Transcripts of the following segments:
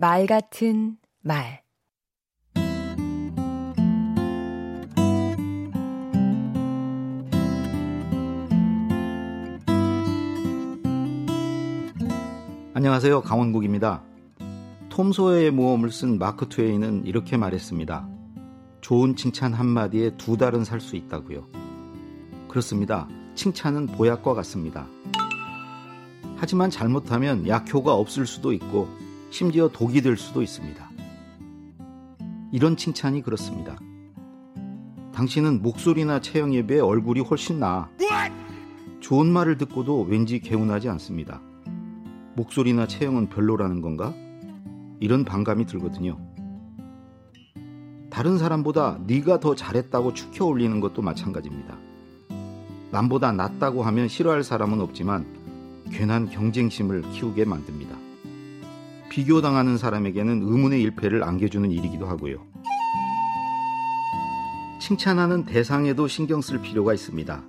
말 같은 말 안녕하세요. 강원국입니다. 톰 소여의 모험을 쓴 마크 트웨이는 이렇게 말했습니다. 좋은 칭찬 한마디에 두 달은 살 수 있다고요. 그렇습니다. 칭찬은 보약과 같습니다. 하지만 잘못하면 약효가 없을 수도 있고 심지어 독이 될 수도 있습니다. 이런 칭찬이 그렇습니다. 당신은 목소리나 체형에 비해 얼굴이 훨씬 나아. 좋은 말을 듣고도 왠지 개운하지 않습니다. 목소리나 체형은 별로라는 건가? 이런 반감이 들거든요. 다른 사람보다 네가 더 잘했다고 축혀 올리는 것도 마찬가지입니다. 남보다 낫다고 하면 싫어할 사람은 없지만 괜한 경쟁심을 키우게 만듭니다. 비교당하는 사람에게는 의문의 일패를 안겨주는 일이기도 하고요. 칭찬하는 대상에도 신경 쓸 필요가 있습니다.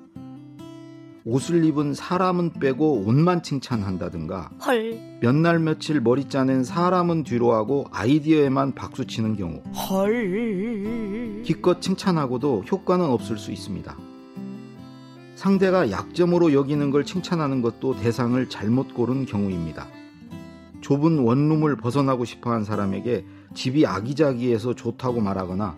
옷을 입은 사람은 빼고 옷만 칭찬한다든가 몇날 며칠 머리 짜낸 사람은 뒤로 하고 아이디어에만 박수 치는 경우 헐. 기껏 칭찬하고도 효과는 없을 수 있습니다. 상대가 약점으로 여기는 걸 칭찬하는 것도 대상을 잘못 고른 경우입니다. 좁은 원룸을 벗어나고 싶어 한 사람에게 집이 아기자기해서 좋다고 말하거나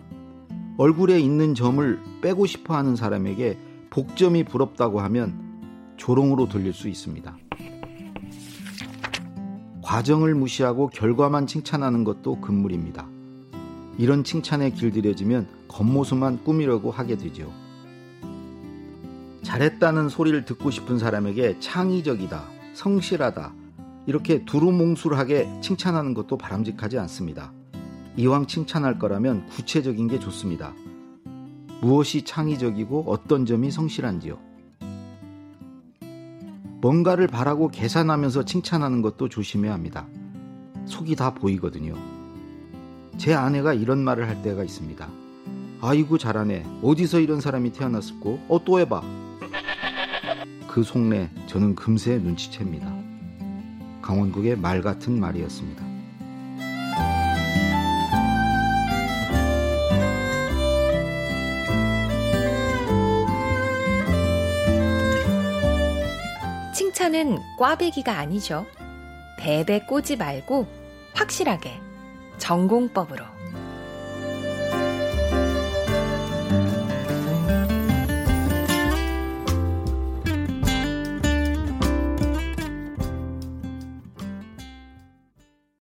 얼굴에 있는 점을 빼고 싶어 하는 사람에게 복점이 부럽다고 하면 조롱으로 들릴 수 있습니다. 과정을 무시하고 결과만 칭찬하는 것도 금물입니다. 이런 칭찬에 길들여지면 겉모습만 꾸미려고 하게 되죠. 잘했다는 소리를 듣고 싶은 사람에게 창의적이다, 성실하다, 이렇게 두루뭉술하게 칭찬하는 것도 바람직하지 않습니다. 이왕 칭찬할 거라면 구체적인 게 좋습니다. 무엇이 창의적이고 어떤 점이 성실한지요. 뭔가를 바라고 계산하면서 칭찬하는 것도 조심해야 합니다. 속이 다 보이거든요. 제 아내가 이런 말을 할 때가 있습니다. 아이고 잘하네. 어디서 이런 사람이 태어났을꼬? 어또 해봐. 그 속내 저는 금세 눈치챕니다. 강원국의 말 같은 말이었습니다. 칭찬은 꽈배기가 아니죠. 배배 꼬지 말고 확실하게 전공법으로.